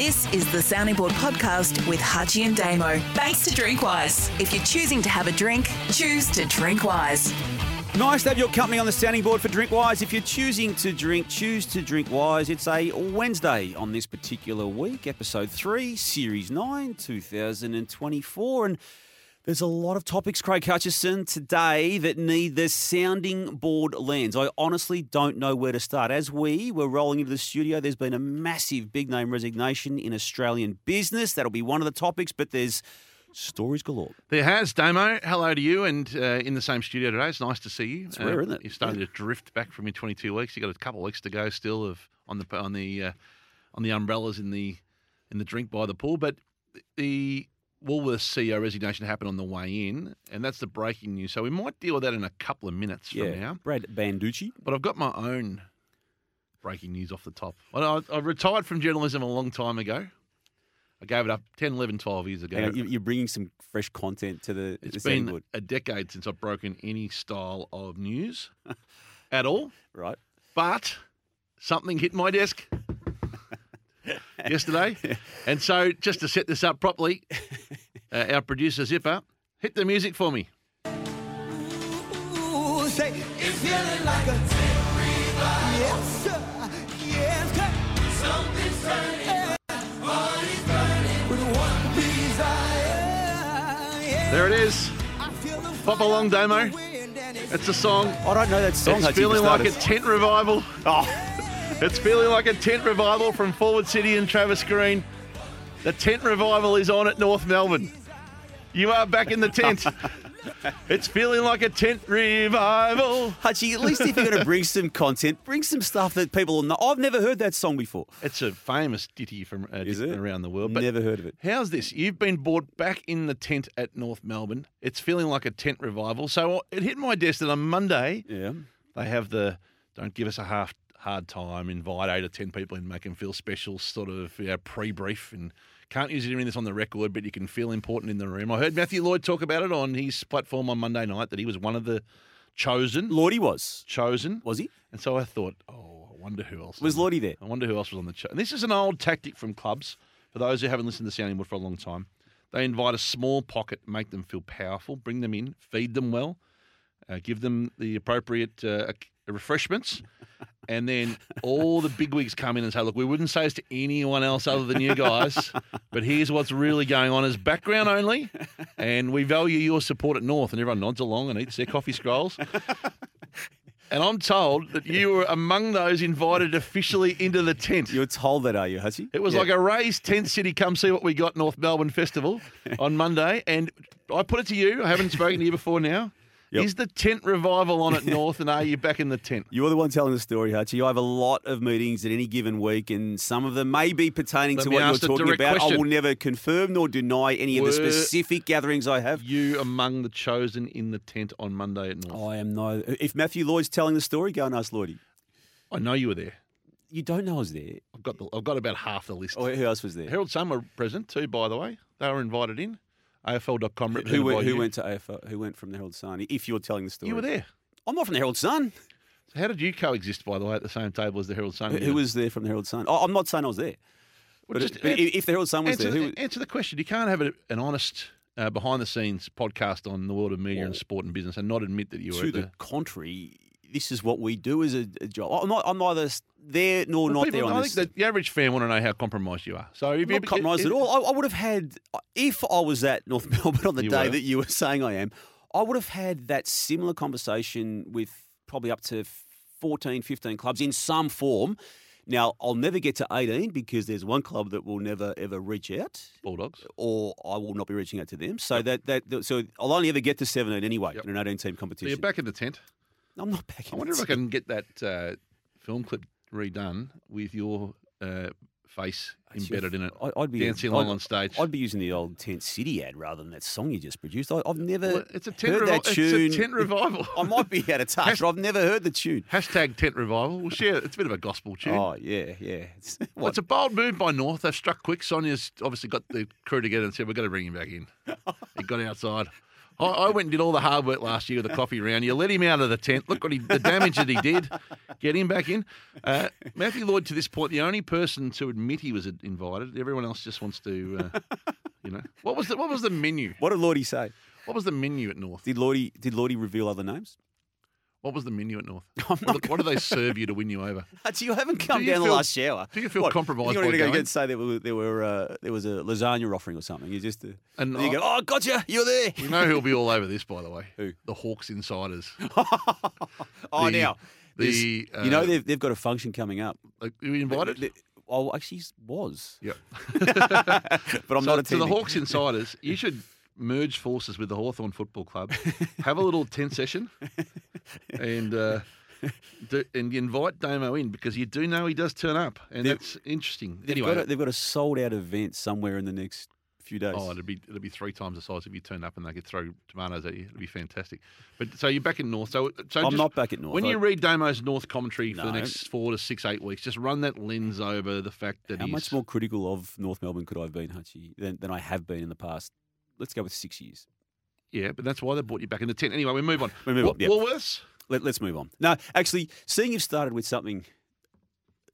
This is the Sounding Board podcast with Hutchy and Damo. Thanks to Drinkwise. If you're choosing to have a drink, choose to drink wise. Nice to have your company on the sounding board for Drinkwise. If you're choosing to drink, choose to drink wise. It's a Wednesday on this particular week, episode 3, series 9, 2024. And there's a lot of topics, Craig Hutchison, today that need the sounding board lens. I honestly don't know where to start. As we were rolling into the studio, there's been a massive big name resignation in Australian business. That'll be one of the topics, but there's stories galore. There has, Damo. Hello to you, and uh, in the same studio today. It's nice to see you. It's rare, isn't it? You're starting to drift back from your 22 weeks. You've got a couple of weeks to go still of on the on the uh, on the umbrellas in the in the drink by the pool. But the Woolworths CEO resignation happened on the way in, and that's the breaking news. So we might deal with that in a couple of minutes from now. Brad Banducci. But I've got my own breaking news off the top. I, I, retired from journalism a long time ago. I gave it up 10, 11, 12 years ago. You're bringing some fresh content to the, It's the been board, a decade since I've broken any style of news at all. right? But something hit my desk yesterday. And so, just to set this up properly, uh, our producer Zipper, hit the music for me. Ooh, say it's feeling like a yes, sir. yes, sir. Something's turning, body's burning with one desire. Yeah. There it is. I feel the Pop along, fire Damo. in the wind and it's It's a song. I don't know that song. It's feeling like a tent revival. Oh, It's feeling like a tent revival from Forward City and Travis Greene. The tent revival is on at North Melbourne. You are back in the tent. it's feeling like a tent revival. Hutchy, at least if you're going to bring some content, bring some stuff that people will know. I've never heard that song before. It's a famous ditty from uh, ditty around the world. But Never heard of it. how's this? You've been brought back in the tent at North Melbourne. It's feeling like a tent revival. So it hit my desk that on Monday Yeah. they have the don't give us a half hard time, invite eight or ten people and make them feel special sort of you know, pre-brief and can't use any of this on the record, but you can feel important in the room. I heard Matthew Lloyd talk about it on his platform on Monday night that he was one of the chosen. Lordy was. chosen. Was he? And so I thought, oh, I wonder who else. Was Lordy there? I wonder who else was on the show. And this is an old tactic from clubs. For those who haven't listened to Sounding Board for a long time, they invite a small pocket, make them feel powerful, bring them in, feed them well, uh, give them the appropriate uh, refreshments, and then all the bigwigs come in and say, "Look, we wouldn't say this to anyone else other than you guys, but here's what's really going on: as background only, and we value your support at North." And everyone nods along and eats their coffee scrolls. And I'm told that you were among those invited officially into the tent. You're told that, are you, Hutchy? It was Yeah. like a raised tent city. Come see what we got North Melbourne Festival on Monday, and I put it to you. I haven't spoken to you before now. Yep. Is the tent revival on at North, and are you back in the tent? You're the one telling the story, Hutchy. I have a lot of meetings at any given week, and some of them may be pertaining Let to what you're talking about. I will never confirm nor deny any of the specific gatherings I have. You among the chosen in the tent on Monday at North. I am no. If Matthew Lloyd's telling the story, go and ask Lloydie. I know you were there. You don't know I was there. I've got the, I've got about half the list. Oh, who else was there? Herald Sun were present too, by the way. They were invited in. AFL.com Who, represented went, who went to AFL? Who went from the Herald Sun? If you're telling the story, You were there. I'm not from the Herald Sun. So how did you coexist, by the way, at the same table as the Herald Sun? Who, who was there from the Herald Sun? Oh, I'm not saying I was there. Well, But, just it- but an- if if the Herald Sun was answer, there, who? the, answer the question. You can't have a, an honest uh, behind the scenes podcast on the world of media and sport and business and not admit that you were to the the. contrary, this is what we do as a, a job. I'm not. I'm neither there nor Well, not people- there on I this. think the average fan want to know how compromised you are. So if I'm not you compromised at all. I, I would have had, if I was at North Melbourne on the day were. that you were saying I am, I would have had that similar conversation with probably up to 14, 15 clubs in some form. Now, I'll never get to 18 because there's one club that will never, ever reach out. Bulldogs. Or I will not be reaching out to them. So that, that so I'll only ever get to 17 anyway Yep. in an 18 team So you're back in the tent. I'm not back. I wonder if I can get that uh, film clip redone with your uh, face embedded in it, I'd be dancing along I'd- on stage. I'd be using the old Tent City ad rather than that song you just produced. I, I've never Well, it's a tent heard revi- that it's a tune. tent revival. I might be out of touch, but I've never heard the tune. Hashtag tent revival. We'll share. It's a bit of a gospel tune. Oh yeah, yeah. It's, Well, it's a bold move by North. They've struck quick. Sonja's obviously got the crew together and said, we've got to bring him back in. he got outside. I, I went and did all the hard work last year with the coffee round. You let him out of the tent. Look what he, the damage that he did. Get him back in. Uh, Matthew Lloyd, to this point, the only person to admit he was invited. Everyone else just wants to, uh, you know. What was the What was the menu? What did Lordy say? What was the menu at North? Did Lordy did Lordy reveal other names? What was the menu at North? What, do- what do they serve you to win you over? Actually, you haven't come you down the feel- last shower. do you feel compromised You're by going to go going? and say there were there were uh, there was a lasagna offering or something. You just uh, And you I- go, oh, gotcha, you're there. You know who'll be all over this, by the way? Who? The Hawks insiders. oh, The- now the, there's- you know uh, they've they've got a function coming up. Like, you invited? The- Oh, actually, was, Yeah. but I'm so, not to the. Hawks insiders, you should merge forces with the Hawthorn Football Club, have a little tent session, and uh, do, and invite Damo in because you do know he does turn up, and They've- that's interesting. They've anyway, got a, they've got a sold out event somewhere in the next few days. Oh, it'd be it'd be three times the size if you turned up and they could throw tomatoes at you. It'd be fantastic. But so you're back in North. So so I'm just- not back at North. When I- you read Damo's North commentary for the next four to six, eight weeks, just run that lens over the fact that How he's much more critical of North Melbourne could I have been, Hutchy, than, than I have been in the past? Let's go with six years. yeah, but that's why they brought you back in the tent. Anyway, we move on. We move on, yeah. Woolworths. Let, let's move on. No, actually, seeing you've started with something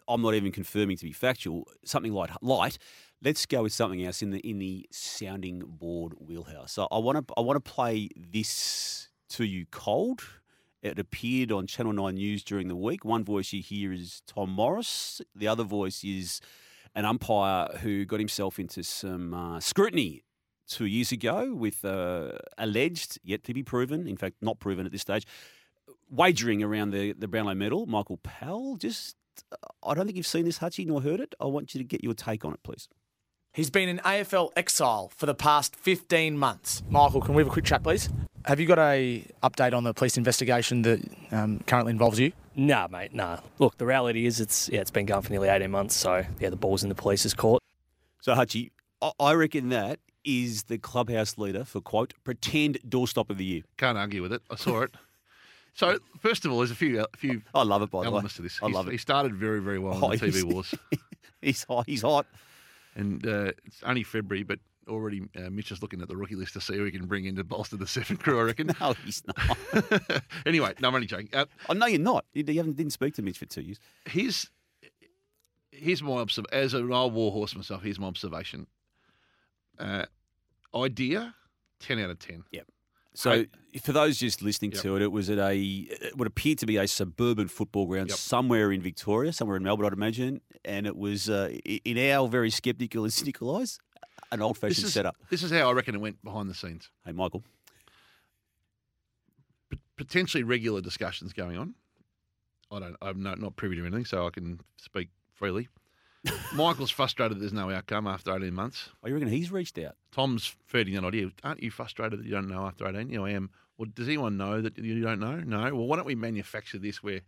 I'm not even confirming to be factual, something light, light. Let's go with something else in the in the sounding board wheelhouse. So I want to I want to play this to you cold. It appeared on Channel Nine News during the week. One voice you hear is Tom Morris. The other voice is an umpire who got himself into some uh, scrutiny two years ago with uh, alleged, yet to be proven, in fact, not proven at this stage, wagering around the, the Brownlow medal. Michael Powell, just, I don't think you've seen this, Hutchy, nor heard it. I want you to get your take on it, please. He's been in AFL exile for the past 15 months. Michael, can we have a quick chat, please? Have you got a update on the police investigation that um, currently involves you? Nah, mate, nah. Look, the reality is it's yeah, it's been going for nearly 18 months, so yeah, the ball's in the police's court. So, Hutchy, I- I reckon that is the clubhouse leader for, quote, pretend doorstop of the year. Can't argue with it. I saw it. So first of all, there's a few a few I love it, by the way. to this. I He's- love it. He started very very well Oh, on the TV wars, He's hot. He's hot. and uh, it's only February, but already uh, Mitch is looking at the rookie list to see who he can bring in to bolster the seven crew. I reckon. No, he's not. anyway, no, I'm only joking. Uh, I know you're not. You you haven't didn't speak to Mitch for two years. here's here's my observ- as an old war horse myself. Here's my observation. Uh, idea, ten out of ten. Yep. So, I- for those just listening Yep. to it, it was at a it would appear to be a suburban football ground Yep. somewhere in Victoria, somewhere in Melbourne, I'd imagine, and it was uh, in our very sceptical and cynical eyes, an old This fashioned is setup. this is how I reckon it went behind the scenes. Hey, Michael, P- potentially regular discussions going on. I don't. I'm not, not privy to anything, so I can speak freely. Michael's frustrated there's no outcome after 18 months. oh, you reckon he's reached out? Tom's feeding that idea. Aren't you frustrated that you don't know after 18? You know, I am. Well, does anyone know that you don't know? No. Well, why don't we manufacture this where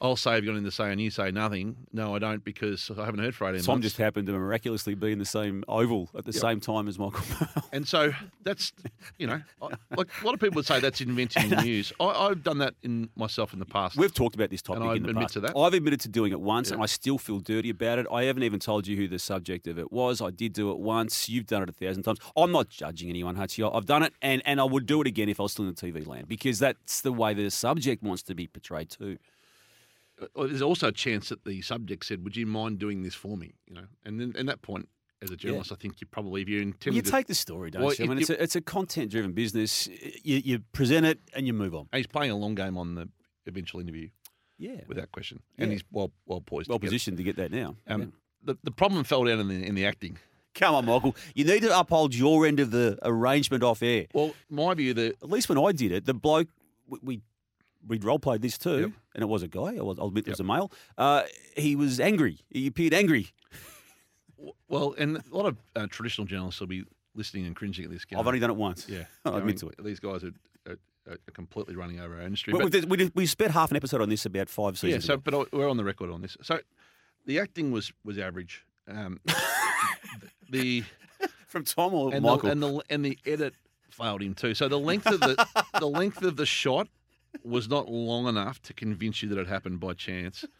I'll say I've got in to say and you say nothing? No, I don't because I haven't heard for 18 Tom months. just happened to miraculously be in the same oval at the Yep. same time as Michael. Powell. And so that's, you know, I- like a lot of people would say that's inventing the news. I, I've done that in myself in the past. We've talked about this topic And I in the admit past. to that. I've admitted to doing it once, Yeah. and I still feel dirty about it. I haven't even told you who the subject of it was. I did do it once. You've done it a thousand times. I'm not judging anyone, Hutchy. I've done it, and, and I would do it again if I was still in the TV land because that's the way the subject wants to be portrayed too. Well, there's also a chance that the subject said, "Would you mind doing this for me?" You know, and then at that point, as a journalist, I think you probably, if you're Well, intending you to, take the story, don't Well, you? I it- mean, it's a, it's a content-driven business. You, you present it and you move on. he's playing a long game on the eventual interview Yeah, without question, and Yeah. he's well well poised. well to positioned to get that now. Um, Yeah. the the problem fell down in the in the acting. Come on, Michael. You need to uphold your end of the arrangement off air. Well, my view that at least when I did it, the bloke we we, we role played this too, Yep. and it was a guy. I was, I'll admit it was a male. Uh, he was angry. He appeared angry. well, and a lot of uh, traditional journalists will be listening and cringing at this. Game. I've only done it once. yeah, I'll admit to it. These guys are, are, are completely running over our industry. We, but- we, we, we spent half an episode on this about five seasons. yeah, so ago. but we're on the record on this. So the acting was was average. Um, the From Tom or and Michael. the, and the and the edit failed him too. So the length of the the length of the shot was not long enough to convince you that it happened by chance.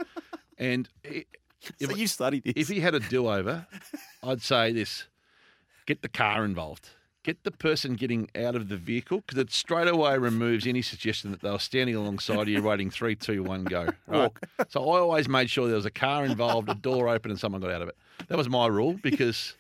And i- if, so you studied this. if he had a do over, I'd say this: get the car involved. get the person getting out of the vehicle because it straight away removes any suggestion that they were standing alongside you waiting three, two, one, go. Right? so I always made sure there was a car involved, a door open, and someone got out of it. That was my rule because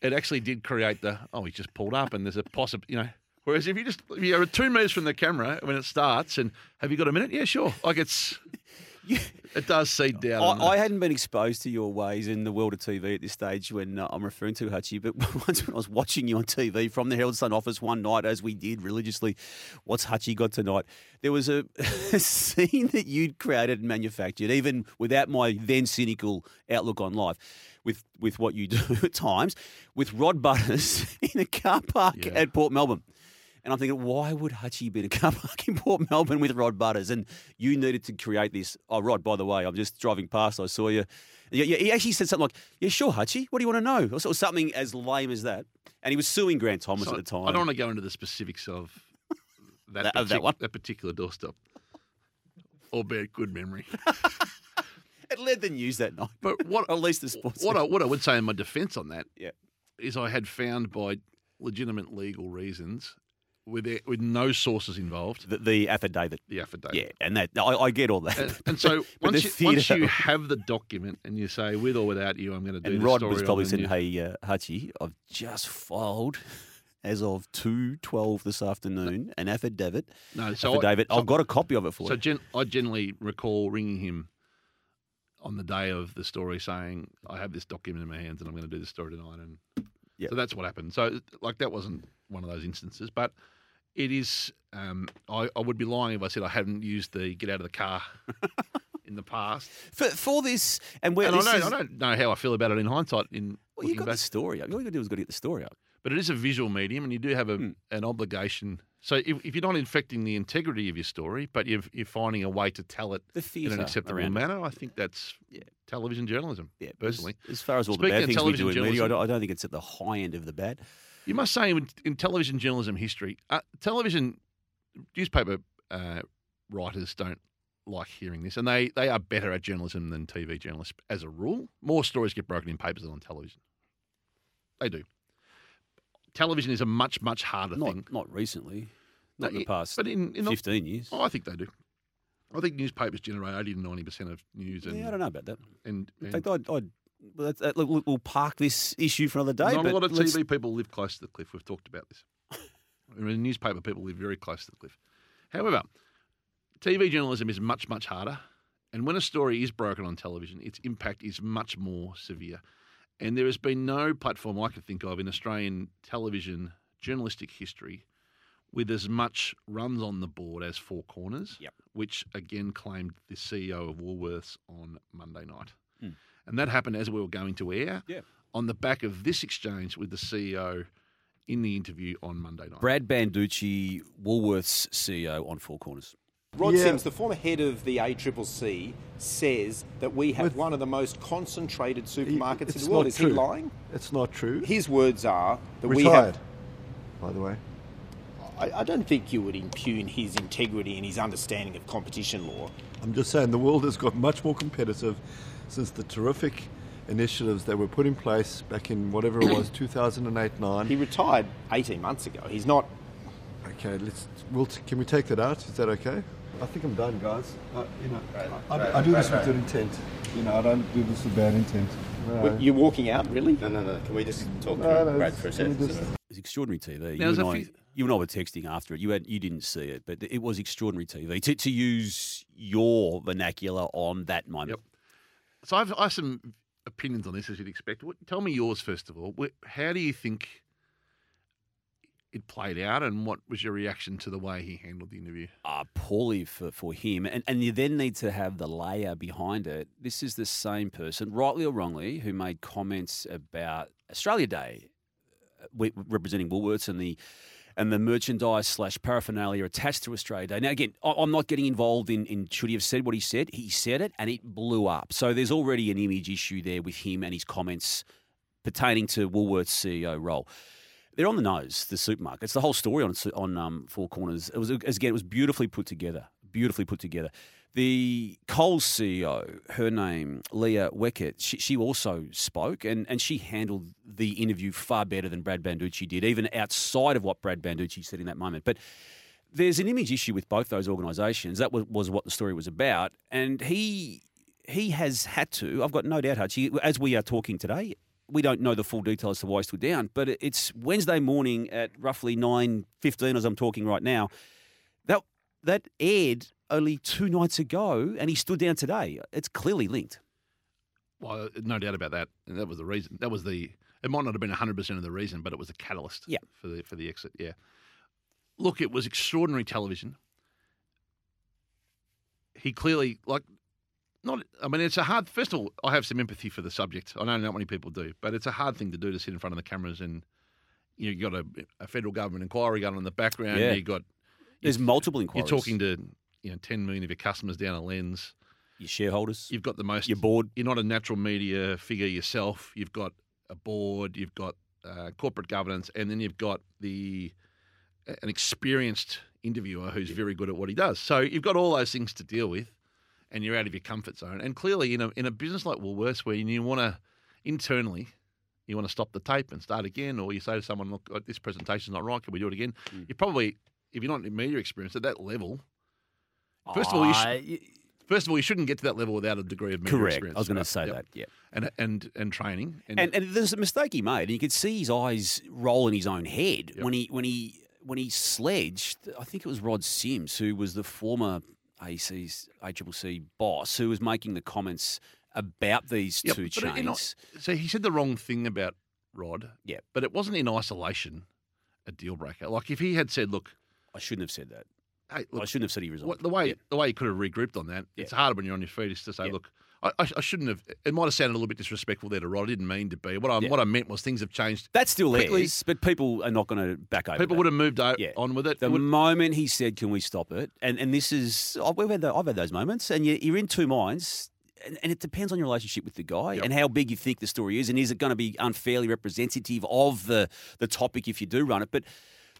it actually did create the oh, he just pulled up and there's a possible, you know. Whereas if you just if you're two meters from the camera when it starts and have you got a minute? Yeah, sure. Like it's it does seed down. I, I hadn't been exposed to your ways in the world of TV at this stage when uh, I'm referring to Hutchy, but once when I was watching you on TV from the Herald Sun office one night, as we did religiously, what's Hutchy got tonight? There was a, a scene that you'd created and manufactured, even without my then cynical outlook on life. With, with what you do at times, with Rod Butters in a car park Yeah. at Port Melbourne. And I'm thinking, why would Hutchy be in a car park in Port Melbourne with Rod Butters? And you needed to create this. Oh, Rod, by the way, I'm just driving past. I saw you. Yeah, yeah, he actually said something like, "Yeah, sure, Hutchy. What do you want to know?" Or something as lame as that. And he was suing Grant Thomas So at the time. I don't want to go into the specifics of that, That- of that partic- one? that particular doorstop. Albeit good memory. It led the news that night. But what at least the sports. what I, what I would say in my defence on that Yeah. is I had found by legitimate legal reasons, with it, with no sources involved, the, the affidavit. the affidavit. Yeah, and that I, I get all that. And, and so once you, once you have the document and you say with or without you, I'm going to do and Rod was probably saying. "Hey, uh, Hutchy, I've just filed." As of two twelve this afternoon, an affidavit. No, so I- affidavit. so- I've got a copy of it for So you. gen- I generally recall ringing him on the day of the story saying, I have this document in my hands and I'm going to do the story tonight. And Yep. so that's what happened. So, like, that wasn't one of those instances, but it is, um, I, I would be lying if I said I hadn't used the get out of the car in the past. for, for this, and where And I this don't, is, I don't know how I feel about it in hindsight. In well, you looking got back. the story up. All you got to do is got to get the story up. But it is a visual medium, and you do have a, Hmm. an obligation. So if, if you're not infecting the integrity of your story, but you're, you're finding a way to tell it The in theatre an acceptable around it. manner, I think that's Yeah. television journalism. Yeah, as- personally, as, far as all Speaking the bad things we do in media, I journalism- don't, I don't think it's at the high end of the bad. You must say in, in television journalism history, uh, television newspaper uh, writers don't like hearing this, and they they are better at journalism than TV journalists as a rule. More stories get broken in papers than on television. They do. Television is a much much harder Not thing. not recently, No, not in the past but in, in the- fifteen years. Oh, I think they do. I think newspapers generate eighty to ninety percent of news, and yeah, I don't know about that. and, In fact, I'd, I'd that, uh, look, we'll park this issue for another day. not a lot of let's- TV people live close to the cliff. We've talked about this. In newspaper, people live very close to the cliff. However, TV journalism is much much harder, and when a story is broken on television, its impact is much more severe. And there has been no platform I can think of in Australian television journalistic history with as much runs on the board as Four Corners, Yep. which again claimed the CEO of Woolworths on Monday night. Hmm. And that happened as we were going to air Yeah. on the back of this exchange with the CEO in the interview on Monday night. Brad Banducci, Woolworths CEO on Four Corners. Rod Yeah. Sims, the former head of the ACCC, says that we have With- one of the most concentrated supermarkets It's in the world. not Is true. he lying? It's not true. His words are that we Retired, have. by the way. I, I don't think you would impugn his integrity and his understanding of competition law. I'm just saying the world has got much more competitive since the terrific initiatives that were put in place back in whatever it was, 2008 9. He retired 18 months ago. He's not. Okay, let's. We'll t- can we take that out? Is that okay? I think I'm done, guys. Uh, you know, I, I do this with good intent. You know, I don't do this with bad intent. No. You're walking out, really? No, no, no. Can we just talk No, to no, Brad for a second? just- It's extraordinary TV. Now, You there's and, a I, few- you and I were texting after it. You had you didn't see it, but it was extraordinary TV. To, to use your vernacular on that moment. Yep. So I've, I have some opinions on this, as you'd expect. What, tell me yours first of all. How do you think it played out, and what was your reaction to the way he handled the interview? uh, poorly for, for him. And, and you then need to have the layer behind it. This is the same person, rightly or wrongly, who made comments about Australia Day, uh, representing Woolworths and the and the merchandise slash paraphernalia attached to Australia Day. Now, again, I'm not getting involved in, in should he have said what he said. He said it, and it blew up. So there's already an image issue there with him and his comments pertaining to Woolworths CEO role. They're on the nose, the supermarkets. The whole story on on um, Four Corners. It was again, it was beautifully put together. Beautifully put together. The Coles CEO, her name, Leah Weckert, she, she also spoke and, and she handled the interview far better than Brad Banducci did, even outside of what Brad Banducci said in that moment. But there's an image issue with both those organisations. That was, was what the story was about. And he he has had to, I've got no doubt, Hutchy, as we are talking today, we don't know the full details as to why he stood down, but it's Wednesday morning at roughly 9.15 as I'm talking right now. That, aired only two nights ago and he stood down today. It's clearly linked. Well, no doubt about that. And that was the reason. That was the. It might not have been 100% of the reason, but it was the catalyst Yeah. for the for the exit. Yeah. Look, it was extraordinary television. He clearly like not. I mean, it's a hard. First of all, I have some empathy for the subject. I know not many people do, but it's a hard thing to do to sit in front of the cameras and you know, you got a, a federal government inquiry going on in the background. Yeah. You got There's multiple inquiries. you're talking to you know 10 million of your customers down a lens. your shareholders, You've got the most. your board. You're not a natural media figure yourself. You've got a board. You've got uh, corporate governance, and then you've got the an experienced interviewer who's very good at what he does. So you've got all those things to deal with, and you're out of your comfort zone. And clearly, in a in a business like Woolworths, where you want to internally. You want to stop the tape and start again, or you say to someone, "Look, this presentation's not right. Can we do it again?" Mm. You probably, if you're not in media experience at that level, first of all, you sh- Ah, First of all, you shouldn't get to that level without a degree of media correct. experience. I was going to say Yep. that. Yeah. And and and training. And, And, and there's a mistake he made, and you could see his eyes roll in his own head Yep. when he when he when he sledged. I think it was Rod Sims, who was the former AC's ACCC boss, who was making the comments about these Yep, two but, you know, chains. so he said the wrong thing about Rod. Yeah, But it wasn't in isolation a deal breaker. Like if he had said, "Look, I shouldn't have said that. hey, I shouldn't have said he resigned. what, the way Yep. the way he could have regrouped on that, it's harder when you're on your feet. Is to say, Yeah. "Look, I, I, shouldn't have." It might have sounded a little bit disrespectful there to Rod. I didn't mean to be. What I Yeah. what I meant was things have changed. That still quickly- is, but people are not going to back over. People that. would have moved o- Yeah. on with it. The would- moment he said, "Can we stop it?" and and this is I've had the, I've had those moments, and you, you're in two minds, and, and it depends on your relationship with the guy Yep. and how big you think the story is, and is it going to be unfairly representative of the the topic if you do run it, but.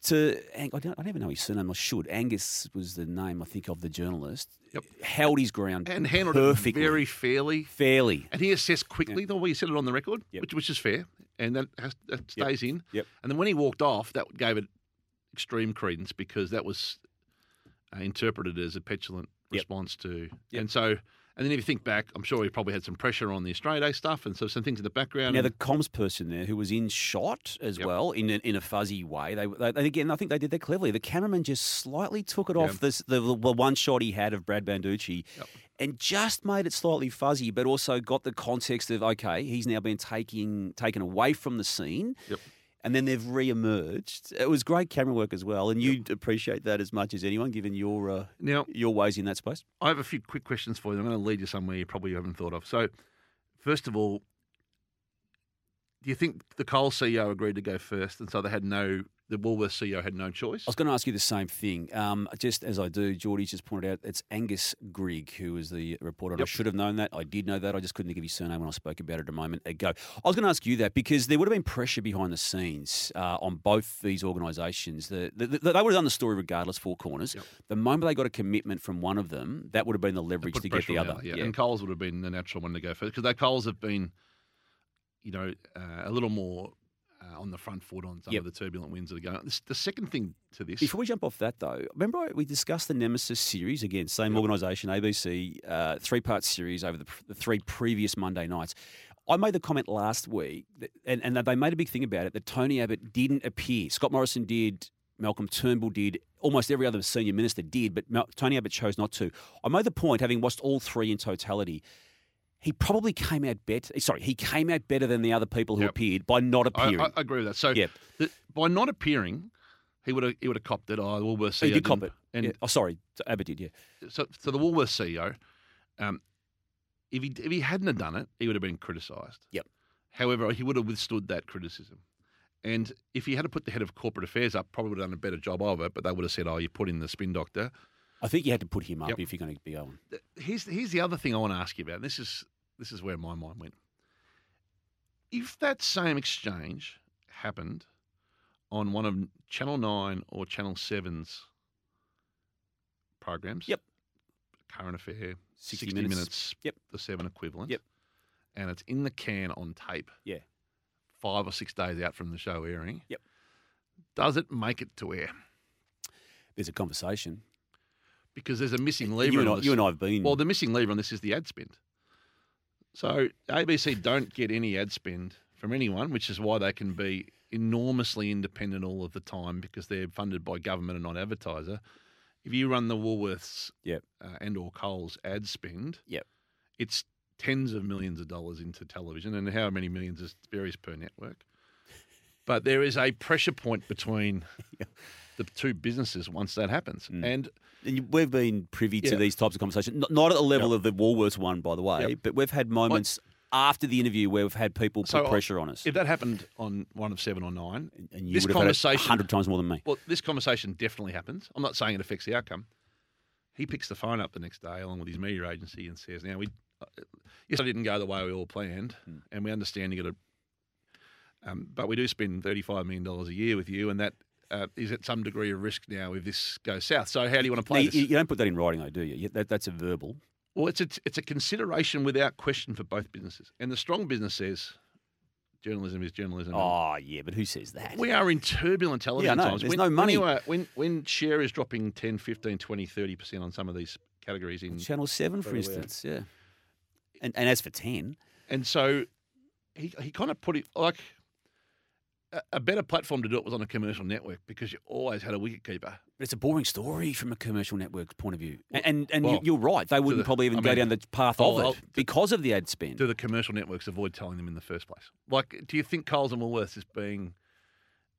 To Ang- I don't, I don't even know his surname. I should. Angus was the name I think of the journalist. Yep. Held his ground and handled perfectly, it very fairly. fairly. And he assessed quickly the way he said it on the record, Yep. which which is fair, and that, has, that stays in. Yep. And then when he walked off, that gave it extreme credence because that was uh, interpreted as a petulant Yep. response to. Yep. And so, and then if you think back, I'm sure he probably had some pressure on the Australia Day stuff, and so some things in the background. Now the comms person there, who was in shot as Yep. well, in a, in a fuzzy way. They, they and again, I think they did that cleverly. The cameraman just slightly took it Yeah. off this, the, the one shot he had of Brad Banducci, Yep. and just made it slightly fuzzy, but also got the context of okay, he's now been taking taken away from the scene. And then they've re-emerged. It was great camera work as well, and you'd appreciate that as much as anyone, given your uh, now, your ways in that space. I have a few quick questions for you. I'm going to lead you somewhere you probably haven't thought of. So, first of all, do you think the Coles CEO agreed to go first, and so they had no, the Woolworths CEO had no choice? I was going to ask you the same thing. Um, just as I do, Geordie's just pointed out it's Angus Grigg who was the reporter. and I should have known that. I did know that. I just couldn't think of his surname when I spoke about it a moment ago. I was going to ask you that because there would have been pressure behind the scenes uh, on both these organisations. The, the, the- they would have done the story regardless, four corners. Yep. The moment they got a commitment from one of them, that would have been the leverage to get the other. yeah. And Coles would have been the natural one to go first because they Coles have been, you know, uh, a little more uh, on the front foot on some Yep. of the turbulent winds that are going. on. The second thing to this, Before we jump off that, though, remember I- we discussed the Nemesis series again, same organisation, ABC, uh, three part series over the, the three previous Monday nights. I made the comment last week, that, and, and they made a big thing about it, that Tony Abbott didn't appear. Scott Morrison did, Malcolm Turnbull did, almost every other senior minister did, but Tony Abbott chose not to. I made the point, having watched all three in totality, he probably came out better. Sorry, he came out better than the other people who Yep. appeared by not appearing. I, I agree with that. So Yep. the, by not appearing, he would have he would have copped it. Oh, Woolworths CEO he did cop it. And Yeah. Oh, sorry, Abbott did. Yeah. so, so the Woolworths CEO, um, if he if he hadn't have done it, he would have been criticised. Yep. However, he would have withstood that criticism. And if he had to put the head of corporate affairs up, probably would have done a better job of it. But they would have said, "Oh, you put in the spin doctor." I think you had to put him up Yep. if you're going to be going. Here's here's the other thing I want to ask you about. This is this is where my mind went. If that same exchange happened on one of Channel Nine or Channel 7's programs, Yep. current affair, 60 60, minutes. minutes, Yep. the seven equivalent. Yep. And it's in the can on tape. Yeah. Five or six days out from the show airing. Yep. Does it make it to air? There's a conversation. Because there's a missing lever. You and, on I, this. you and I have been. Well, the missing lever on this is the ad spend. So ABC don't get any ad spend from anyone, which is why they can be enormously independent all of the time because they're funded by government and not advertiser. If you run the Woolworths Yep. uh, and or Coles ad spend, Yep. it's tens of millions of dollars into television, and how many millions is varies per network. But there is a pressure point between the two businesses once that happens, Mm. and And we've been privy to Yeah. these types of conversations, not, not at the level of the Woolworths one, by the way, Yep. but we've had moments after the interview where we've had people put So, pressure on us. if that happened on one of seven or nine, and you this would have had conversation 100 times more than me. Well, this conversation definitely happens. I'm not saying it affects the outcome. He picks the phone up the next day along with his media agency and says, "Now we, uh, yes, I didn't go the way we all planned, Hmm. and we understand you got to, um, but we do spend 35 million dollars a year with you, and that uh, is at some degree of risk now if this goes south. So how do you want to play this? you don't put that in writing, though, do you? That, that's a verbal. Well, it's a, it's a consideration without question for both businesses, and the strong business says journalism is journalism. Oh, yeah, but who says that? We are in turbulent television Yeah, times. There's when, no money. When, are, when, when share is dropping 10, 15, 20, 30% on some of these categories in Channel 7, for Where we are. instance, yeah. And, and as for 10, And so he, he kind of put it like a, better platform to do it was on a commercial network because you always had a wicketkeeper. but it's a boring story from a commercial network's point of view. And, and, and well, you- you're right. They wouldn't the- probably even I go down the path oh, of it because of the ad spend. Do the commercial networks avoid telling them in the first place? Like, do you think Coles and Woolworths is being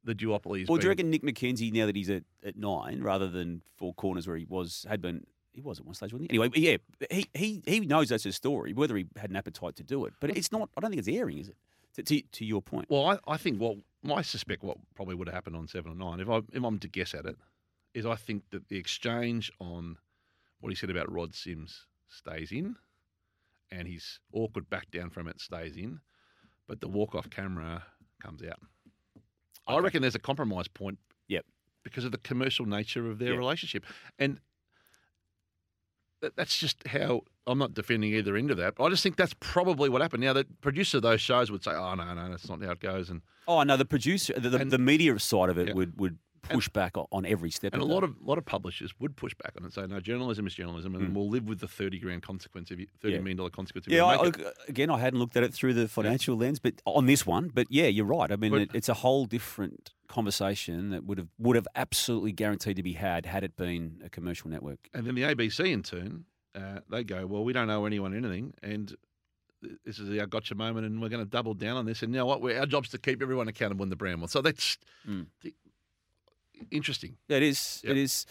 the duopoly? Well, do you reckon Nick McKenzie, now that he's at, at nine, rather than four corners where he was, had been, he was at one stage, wasn't he? Anyway, yeah, he, he, he knows that's a story, whether he had an appetite to do it. But it's not, I don't think it's airing, is it? To, to, to your point. Well, I, I think what I suspect what probably would have happened on seven or nine, if I if I'm to guess at it, is I think that the exchange on what he said about Rod Sims stays in, and his awkward back down from it stays in, but the walk off camera comes out. I reckon there's a compromise point. Yep. Because of the commercial nature of their Yep. relationship, and that, that's just how I'm not defending either end of that. But I just think that's probably what happened. Now, the producer of those shows would say, "Oh no, no, that's not how it goes," and Oh, no, the producer, the, the, And- the media side of it Yeah. would, would push back on, every step And a lot of lot of publishers would push back on it and say, no, journalism is journalism, and we'll live with the thirty grand consequence of you, thirty Mm. Yeah. million dollar consequence. If Yeah, I. Again, I hadn't looked at it through the financial lens, but on this one, but yeah, you're right. I mean, But- it, it's a whole different conversation that would have would have absolutely guaranteed to be had had it been a commercial network. And then the ABC in turn, uh, they go, well, we don't owe anyone anything, and this is our gotcha moment, and we're going to double down on this. And you know what? We're, our job's to keep everyone accountable in the brand world. So that's Mm. the- interesting. It is. Yep. It is.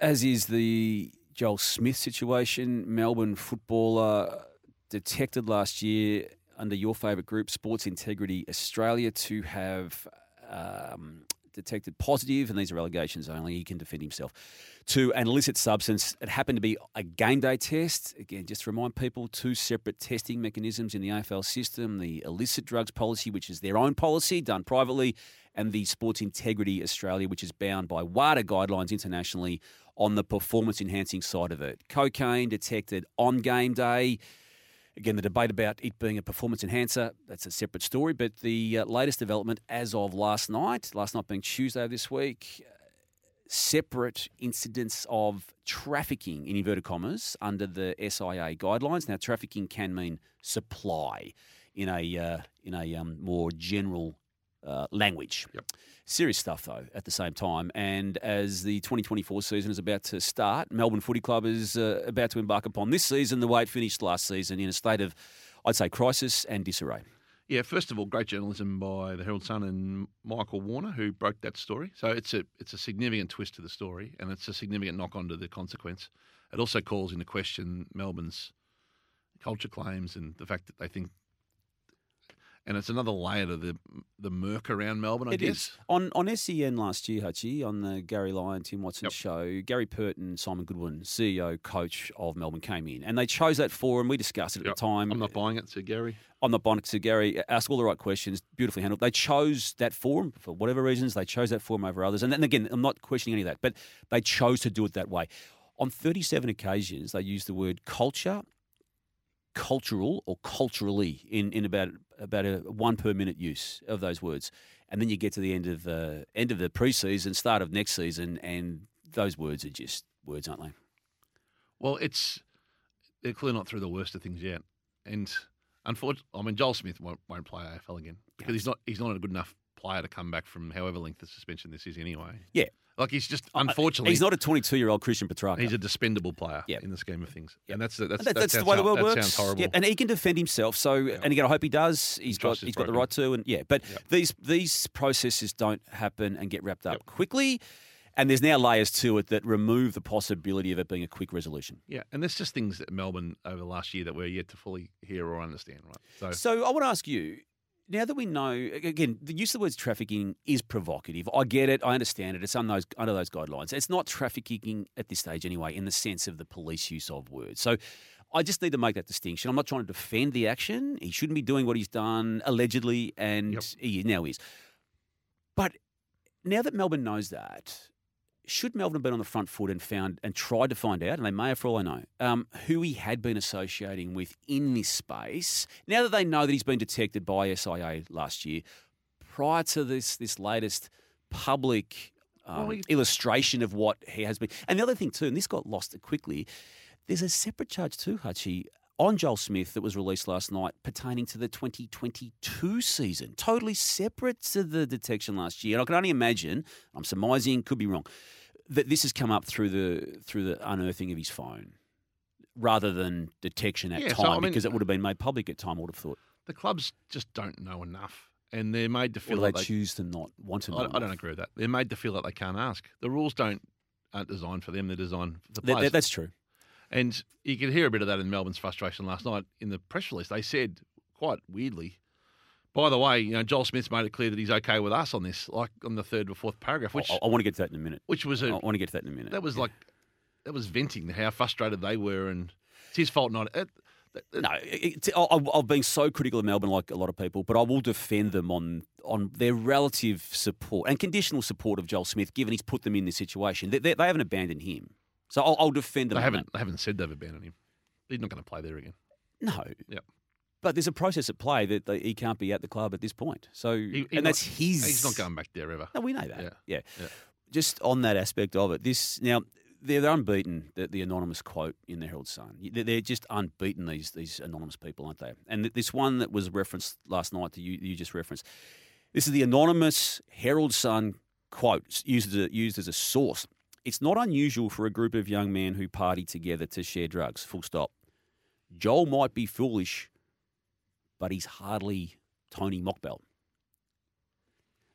As is the Joel Smith situation. Melbourne footballer detected last year under your favourite group, Sports Integrity Australia, to have um, detected positive, and these are allegations only. He can defend himself to an illicit substance. It happened to be a game day test. Again, just to remind people, two separate testing mechanisms in the AFL system: the illicit drugs policy, which is their own policy done privately, and the Sports Integrity Australia, which is bound by WADA guidelines internationally on the performance enhancing side of it. Cocaine detected on game day. Again, the debate about it being a performance enhancer, that's a separate story. But the uh, latest development as of last night, last night being Tuesday of this week, uh, separate incidents of trafficking, in inverted commas, under the SIA guidelines. Now, trafficking can mean supply in a, uh, in a um, more general uh, language. Yep. Serious stuff, though, at the same time. And as the 2024 season is about to start, Melbourne Footy Club is uh, about to embark upon this season the way it finished last season in a state of, I'd say, crisis and disarray. Yeah, first of all, great journalism by the Herald Sun and Michael Warner, who broke that story. So it's a it's a significant twist to the story, and it's a significant knock on to the consequence. It also calls into question Melbourne's culture claims and the fact that they think, and it's another layer to the the murk around Melbourne. I It guess. is. On on SEN last year, Hutchy, on the Gary Lyon, Tim Watson Yep. show, Gary Pert and, Simon Goodwin, CEO, coach of Melbourne, came in. And they chose that forum. We discussed it at Yep. the time. I'm not buying it, said Gary. I'm not buying it. So Gary asked all the right questions, beautifully handled. They chose that forum for whatever reasons. They chose that forum over others. And then again, I'm not questioning any of that, but they chose to do it that way. On 37 occasions, they used the word culture, cultural, or culturally in, in about about a one per minute use of those words. And then you get to the end of the end of the preseason, start of next season, and those words are just words, aren't they? Well, it's they're clearly not through the worst of things yet, and unfortunately, I mean Joel Smith won't, won't play AFL again because he's not he's not a good enough player to come back from however length of suspension this is anyway. Yeah. Like he's just unfortunately He's not a 22 year old Christian Petracca. he's a dispendable player Yep. in the scheme of things, and that's that's, That- that that's the way the world that works. sounds horrible. Yep, and he can defend himself. So, and again, I hope he does. He's got Trust he's got the right to, and yeah. But these these processes don't happen and get wrapped up quickly. And there's now layers to it that remove the possibility of it being a quick resolution. Yeah, and there's just things that Melbourne over the last year that we're yet to fully hear or understand, right? So, So I want to ask you. Now that we know, again, the use of the words trafficking is provocative. I get it. I understand it. It's under those, under those guidelines. It's not trafficking at this stage anyway, in the sense of the police use of words. So I just need to make that distinction. I'm not trying to defend the action. He shouldn't be doing what he's done allegedly, and Yep. he now is. But now that Melbourne knows that, should Melbourne have been on the front foot and found and tried to find out, and they may have for all I know, um, who he had been associating with in this space? Now that they know that he's been detected by SIA last year, prior to this this latest public um, Well, he- illustration of what he has been, and the other thing too, and this got lost quickly. There's a separate charge too, Hutchy, on Joel Smith that was released last night pertaining to the 2022 season, totally separate to the detection last year. And I can only imagine, I'm surmising, could be wrong, that this has come up through the through the unearthing of his phone rather than detection at Yeah, time so, I mean- because it would have uh, been made public at time, I would have thought. the clubs just don't know enough, and they're made to feel do like they they choose to not want to know? I, I don't enough? agree with that. They're made to feel like they can't ask. The rules don't aren't designed for them. They're designed for the That- players. that- that's true. And you could hear a bit of that in Melbourne's frustration last night in the press release. They said quite weirdly. By the way, you know Joel Smith's made it clear that he's okay with us on this, like on the third or fourth paragraph, which I, I want to get to that in a minute. which was I a want to get to that in a minute. that was like that was venting how frustrated they were, and it's his fault not. It, No, I- I- I've been so critical of Melbourne, like a lot of people, but I will defend them on on their relative support and conditional support of Joel Smith, given he's put them in this situation. They, they, they haven't abandoned him, so I'll, I'll defend them. they haven't they haven't said they've abandoned him. He's not going to play there again. No. Yep. But there's a process at play that they, he can't be at the club at this point. So, He- he and that's not- his. He's not going back there ever. No, we know that. Yeah. Yeah. Yeah. Just on that aspect of it, this now they're, they're unbeaten. The, the anonymous quote in the Herald Sun. They're, they're just unbeaten. These these anonymous people, aren't they? And this one that was referenced last night that you you just referenced. This is the anonymous Herald Sun quote used as a, used as a source. It's not unusual for a group of young men who party together to share drugs. Full stop. Joel might be foolish, but he's hardly Tony Mokbel.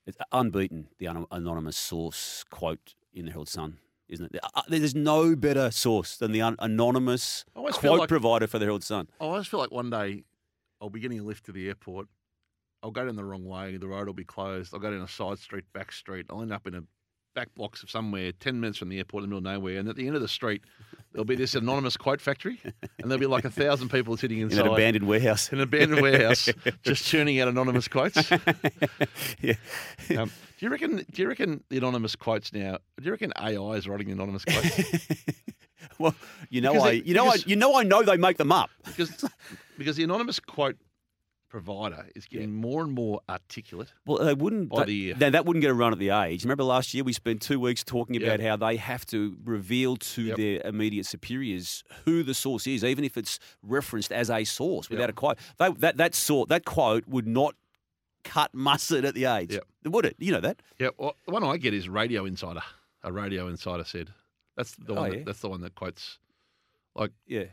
It's unbeaten, the anonymous source quote in the Herald Sun, isn't it? Uh, There's no better source than the anonymous I always feel quote like- provider for the Herald Sun. I always feel like one day I'll be getting a lift to the airport. I'll go down the wrong way. The road will be closed. I'll go down a side street, back street. I'll end up in a back blocks of somewhere, 10 minutes from the airport in the middle of nowhere. And at the end of the street, there'll be this anonymous quote factory. And there'll be like a thousand people sitting In inside an abandoned warehouse. in an abandoned warehouse just churning out anonymous quotes. yeah. Um, do you reckon? Do you reckon the anonymous quotes now? Do you reckon AI is writing the anonymous quotes? well, you know, Because I, it- you know, I, you know, I know they make them up. because because the anonymous quote provider is getting more and more articulate. Well, they wouldn't. By That, the year. now, that wouldn't get a run at the age. Remember last year we spent two weeks talking Yeah. about how they have to reveal to Yep. their immediate superiors who the source is, even if it's referenced as a source without Yep. a quote. They, that that sort that quote would not cut mustard at the age, Yep. would it? You know that. Yeah, well, the one I get is Radio Insider. A Radio Insider said that's the Oh, one. yeah? That, that's the one that quotes. Like, Yeah.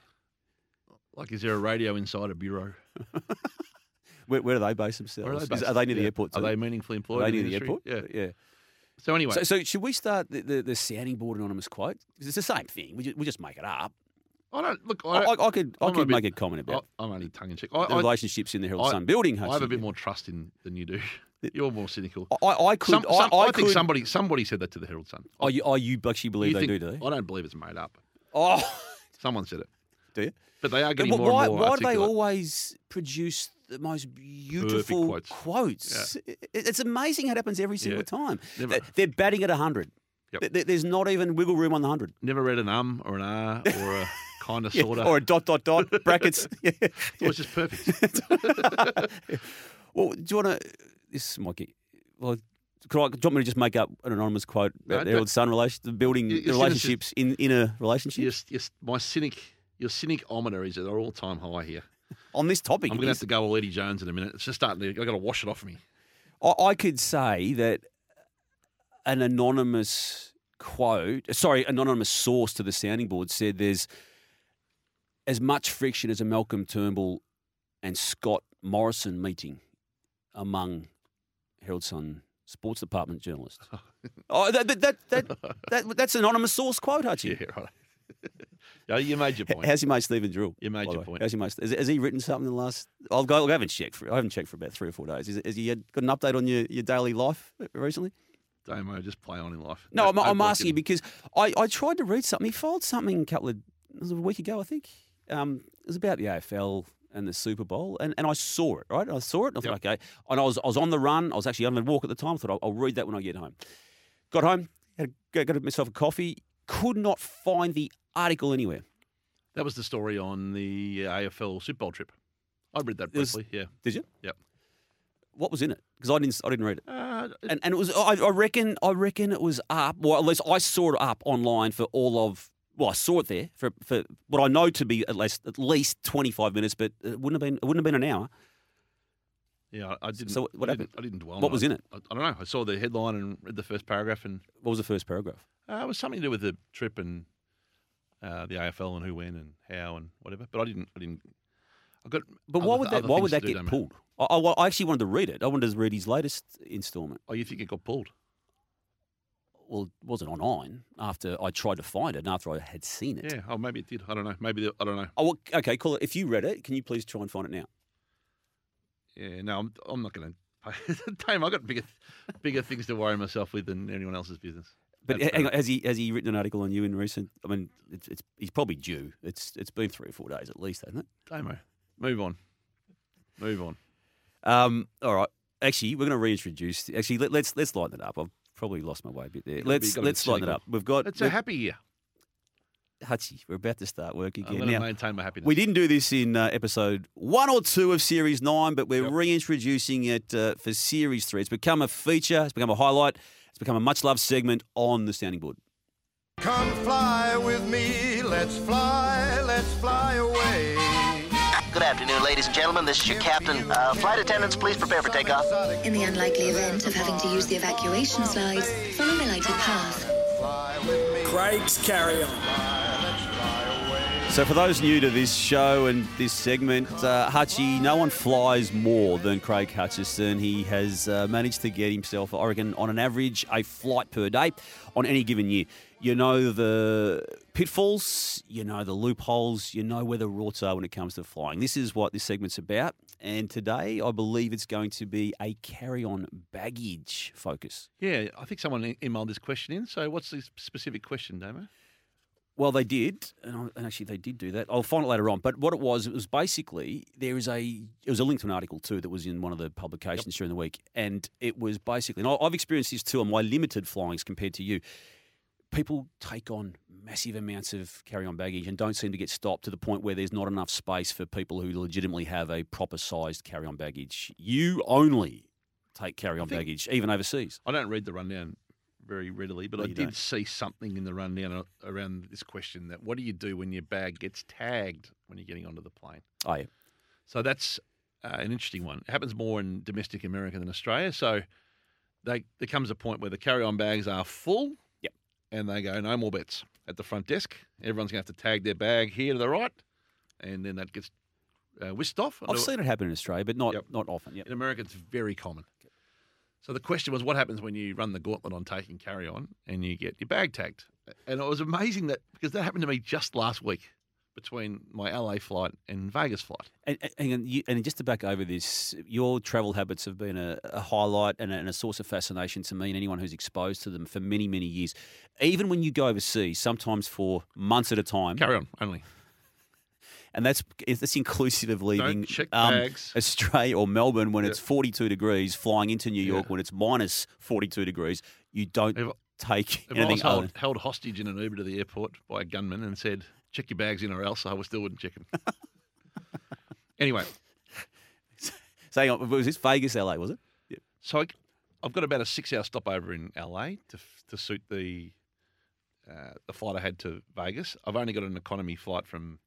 like, is there a Radio Insider bureau? Where, where do they base themselves? Are they Is- are they near the Yeah. airport? Are they meaningfully employed? Are they in near the the airport? Yeah. Yeah. So anyway, So, so should we start the, the, the sounding board anonymous quote? it's the same thing. We just, we just make it up. I don't look. I, I, I, I could I I'm a could bit- make a comment about I, am only tongue in cheek. the relationships in the Herald Sun building. I have a bit more trust in than you do. You're more cynical. I, I could. Some, some, I, think could, somebody somebody said that to the Herald Sun. Oh, you, oh, you actually believe You they think- do, do they? I don't believe it's made up. Oh, Someone said it, do you? but they are getting wh- more why, and more why do they always produce the most beautiful quotes. quotes? It- It's amazing how it happens every single Yeah. time. Never- They're, batting at 100. Yep. Th- th- There's not even wiggle room on the hundred. Never read an um or an ah or a kind of Yeah, sort of. or a dot dot dot brackets. yeah. It's always just perfect. Well, do you want to? This might get. Well, could I, do you want me to just make up an anonymous quote No, about the don't- Herald Sun relation, the building You- the you're relationships in inner relationships yes, yes. My cynic, your cynic ometer is at an all time high here. On this topic? I'm going to have to go all Eddie Jones in a minute. It's just starting to. I've got to wash it off me. I, I could say that an anonymous quote, sorry, anonymous source to the sounding board said there's as much friction as a Malcolm Turnbull and Scott Morrison meeting among Herald Sun sports department journalists. oh, that, that, that, that, that, that's an anonymous source quote, Hutchy. Yeah, right. Yeah, you made your point. How's your mate Stephen Drill? You made your point. How's your mate? Has, has he written something in the last? I'll go. I haven't checked for. I haven't checked for about three or four days. Is, has he had, got an update on your, your daily life recently? Damo, just play on in life. No, I'm, I'm asking you because I, I tried to read something. He filed something a couple of it was a week ago, I think. Um, it was about the AFL and the Super Bowl, and, and I saw it. Right, I saw it. And I thought, okay, and I was I was on the run. I was actually on the walk at the time. I thought I'll, I'll read that when I get home. Got home, had a, got myself a coffee. Could not find the article anywhere. That was the story on the AFL Super Bowl trip. I read that It was- briefly. Yeah. Did you? Yep. What was in it? Because I didn't I didn't read it. Uh, and and it was I, I reckon I reckon it was up. Well, at least I saw it up online for all of. Well, I saw it there for, for what I know to be at least at least twenty five minutes, but it wouldn't have been it wouldn't have been an hour. yeah, I didn't. So what I happened? Didn't, I didn't dwell. What was in it? I, I don't know. I saw the headline and read the first paragraph, and What was the first paragraph? uh, it was something to do with the trip and uh, the AFL and who went and how and whatever. But I didn't. I didn't. I got. But why other- would that why would that get pulled? I, I, I actually wanted to read it. I wanted to read his latest instalment. Oh, you think it got pulled? Well, it wasn't online after I tried to find it and after I had seen it. Yeah. Oh, maybe it did. I don't know. Maybe the, I don't know. Oh, well, okay, cool. If you read it, can you please try and find it now? Yeah. No, I'm. I'm not going to. Tame, I got bigger, bigger things to worry myself with than anyone else's business. But hang on, has he has he written an article on you in recent? I mean, it's, it's he's probably due. It's it's been three or four days at least, hasn't it? Damo, move on. Move on. Um, all right. Actually, we're going to reintroduce. Actually, let, let's let's lighten it up. I've probably lost my way a bit there. Let's be- let's lighten it up. We've got It's a happy year. Hutchy. We're about to start work I'm again going to now. maintain my happiness. We didn't do this in uh, episode one or two of series nine, but we're Yep. reintroducing it uh, for series three. It's become a feature. It's become a highlight. It's become a much loved segment on the sounding board. Come fly with me, let's fly, let's fly away. Good afternoon, ladies and gentlemen. This is your captain. Uh, flight attendants, please prepare for takeoff. In the unlikely event of having to use the evacuation slides, follow the lighted path. Craig's carry on. So, for those new to this show and this segment, uh, no one flies more than Craig Hutchison. He has uh, managed to get himself, I reckon, on an average, a flight per day on any given year. You know the pitfalls, you know the loopholes, you know where the rorts are when it comes to flying. This is what this segment's about. And today, I believe it's going to be a carry on baggage focus. Yeah, I think someone emailed this question in. So, what's the specific question, Damo? Well, they did, and, I, and actually they did do that. I'll find it later on. But what it was, it was basically there is a it was a link to an article too that was in one of the publications during the week, and it was basically. And I've experienced this too on my limited flyings compared to you. People take on massive amounts of carry-on baggage and don't seem to get stopped to the point where there's not enough space for people who legitimately have a proper sized carry-on baggage. You only take carry-on baggage, even overseas. I don't read the rundown very readily, but No, I did don't. see something in the rundown around this question that what do you do when your bag gets tagged when you're getting onto the plane? Oh yeah. So that's uh, an interesting one. It happens more in domestic America than Australia. So they, there comes a point where the carry-on bags are full. Yep. And they go, no more bets at the front desk. Everyone's going to have to tag their bag here to the right, and then that gets uh, whisked off. I've seen it happen in Australia, but not Yep. not often. Yep. In America, it's very common. So the question was, what happens when you run the gauntlet on taking carry on and you get your bag tagged? And it was amazing that because that happened to me just last week between my LA flight and Vegas flight. And, and- you, and just to back over this, your travel habits have been a, a highlight and a, and a source of fascination to me and anyone who's exposed to them for many, many years. Even when you go overseas, sometimes for months at a time, Carry on only. And that's that's inclusive of leaving um. Australia or Melbourne when Yeah. it's 42 degrees, flying into New York Yeah. when it's minus 42 degrees. You don't If- take If I was anything other. held, held hostage in an Uber to the airport by a gunman and said, check your bags in or else, I still wouldn't check them. anyway, So was this Vegas, LA? Was it? Yeah. so I, I've got about a six-hour stopover in LA to to suit the uh, the flight I had to Vegas. I've only got an economy flight from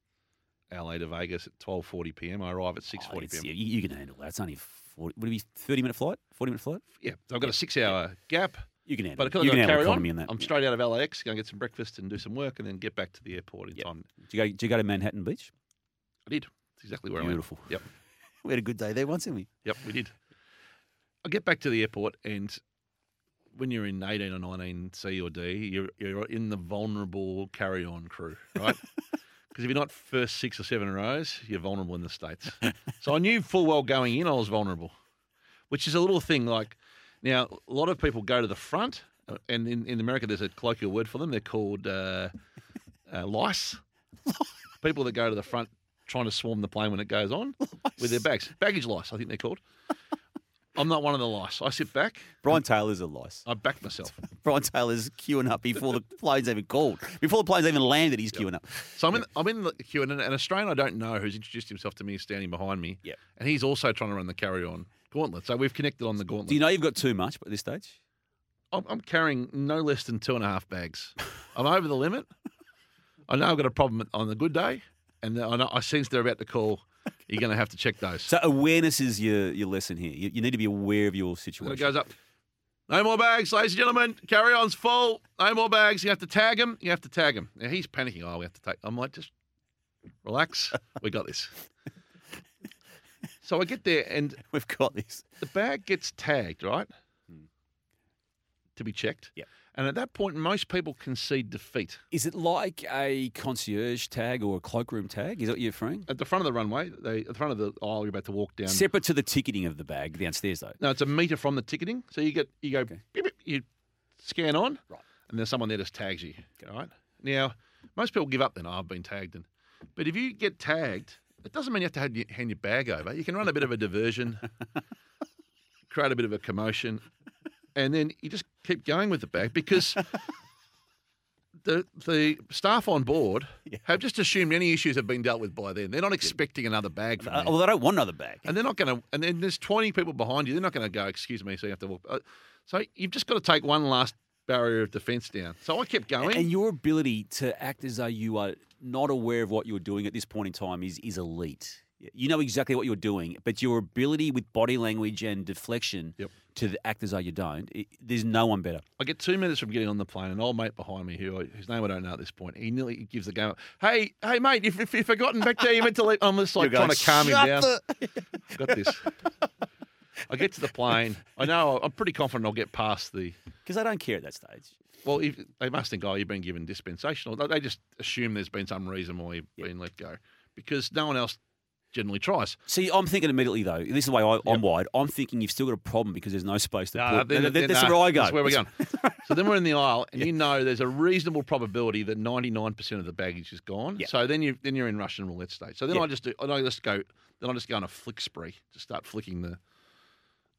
LA to Vegas at twelve forty p.m. I arrive at oh, six Oh, forty it's- p.m. you, you can handle that. It's only 40, would it be 30 minute flight? 40 minute flight? Yeah, so I've got a six-hour gap. You can handle But because You I've can got to carry on, in that. I'm Yeah. straight out of LAX, go and get some breakfast and do some work, and then get back to the airport in time. Do you, go, did you go to Manhattan Beach? I did. That's exactly where Beautiful. I went. Yep. We had a good day there once, didn't we? Yep, we did. I get back to the airport, and when you're in 18 or 19 C or D, you're, you're in the vulnerable carry on crew, right? Because if you're not first six or seven rows, you're vulnerable in the States. so I knew full well going in I was vulnerable, which is a little thing like now, a lot of people go to the front, uh, and in, in America, there's a colloquial word for them. They're called uh, uh, lice. people that go to the front trying to swarm the plane when it goes on with their bags. Baggage lice, I think they're called. I'm not one of the lice. I sit back. Brian Taylor's a lice. I back myself. Brian Taylor's queuing up before the plane's even called. Before the plane's even landed, he's queuing up. So I'm in, I'm in the queue, and an Australian I don't know who's introduced himself to me is standing behind me. Yep. And he's also trying to run the carry on gauntlet. So we've connected on the gauntlet. Do you know you've got too much at this stage? I'm, I'm carrying no less than two and a half bags. I'm over the limit. I know I've got a problem on the good day, and I know I sense they're about to call. You're going to have to check those. So awareness is your, your lesson here. You, you need to be aware of your And situation. it goes up. No more bags, ladies and gentlemen. Carry on's full. No more bags. You have to tag him. You have to tag him. Now he's panicking. Oh, we have to take. I'm like, just relax. we got this. So I get there and We've got this. the bag gets tagged, right? Hmm. To be checked. Yep. And at that point, most people concede defeat. Is it like a concierge tag or a cloakroom tag? Is that what you're referring? At the front of the runway, they, at the front of the aisle, you're about to walk down. Separate to the ticketing of the bag downstairs, though. No, it's a meter from the ticketing. So you get you go beep, beep, you scan on, Right. and there's someone there just tags you. Right now, most people give up. Then oh, I've been tagged, and but if you get tagged, it doesn't mean you have to hand your bag over. You can run a bit of a diversion, create a bit of a commotion, and then you just keep going with the bag because. The, the staff on board have just assumed any issues have been dealt with by then. They're not expecting another bag from Uh, well, they don't want another bag. And they're not going to, and then there's 20 people behind you. They're not going to go, excuse me, so you have to walk. Uh, so you've just got to take one last barrier of defence down. So I kept going. And your ability to act as though you are not aware of what you're doing at this point in time is, is elite. You know exactly what you're doing, but your ability with body language and deflection Yep. To th- act as though you don't, it, there's no one better. I get two minutes from getting on the plane, an old mate behind me, who I, whose name I don't know at this point, he nearly gives the game up. Hey, hey, mate, if, if you've forgotten back there, you meant to leave. I'm just like You're trying going, to calm him "Shut down. the-" Got this. I get to the plane. I know, I'm pretty confident I'll get past the. Because they don't care at that stage. Well, if, they must think, oh, you've been given dispensation. Or they just assume there's been some reason why you've been let go. Because no one else generally tries. See, I'm thinking immediately though. This is the way I, I'm wired. I'm thinking you've still got a problem because there's no space to put. then- Th- then- that's where I go. That's where we're going. so then we're in the aisle, and you know there's a reasonable probability that 99% of the baggage is gone. Yeah. So then you then you're in Russian roulette stage. So then Yeah. I just do, I just go, then I just go on a flick spree to start flicking the.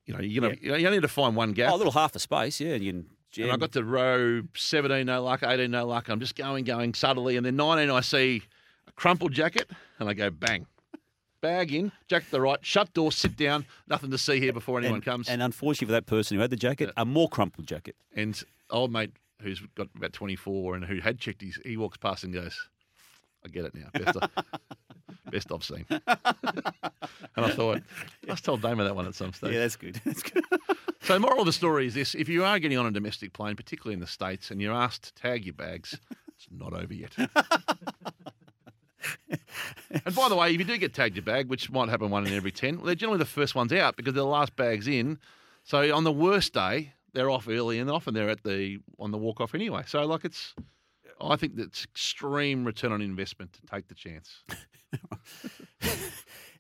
You know, you're gonna you, know, you only need to find one gap. Oh, a little half the space, yeah. You can and I got to row 17, no luck, 18, no luck. I'm just going, going subtly. And then 19, I see a crumpled jacket, and I go bang. Bag in, jacket the right, shut door, sit down, nothing to see here before anyone and, comes. And unfortunately for that person who had the jacket, a more crumpled jacket. And old mate who's got about 24 and who had checked his, he walks past and goes, I get it now. Best, I, best I've seen. and I thought, I must tell Damo that one at some stage. Yeah, that's good. That's good. So, moral of the story is this: if you are getting on a domestic plane, particularly in the states, and you're asked to tag your bags, it's not over yet. and by the way, if you do get tagged your bag, which might happen one in every ten, well, they're generally the first ones out because they're the last bags in. So on the worst day, they're off early, and often they're at the on the walk off anyway. So like it's. I think that's extreme return on investment to take the chance.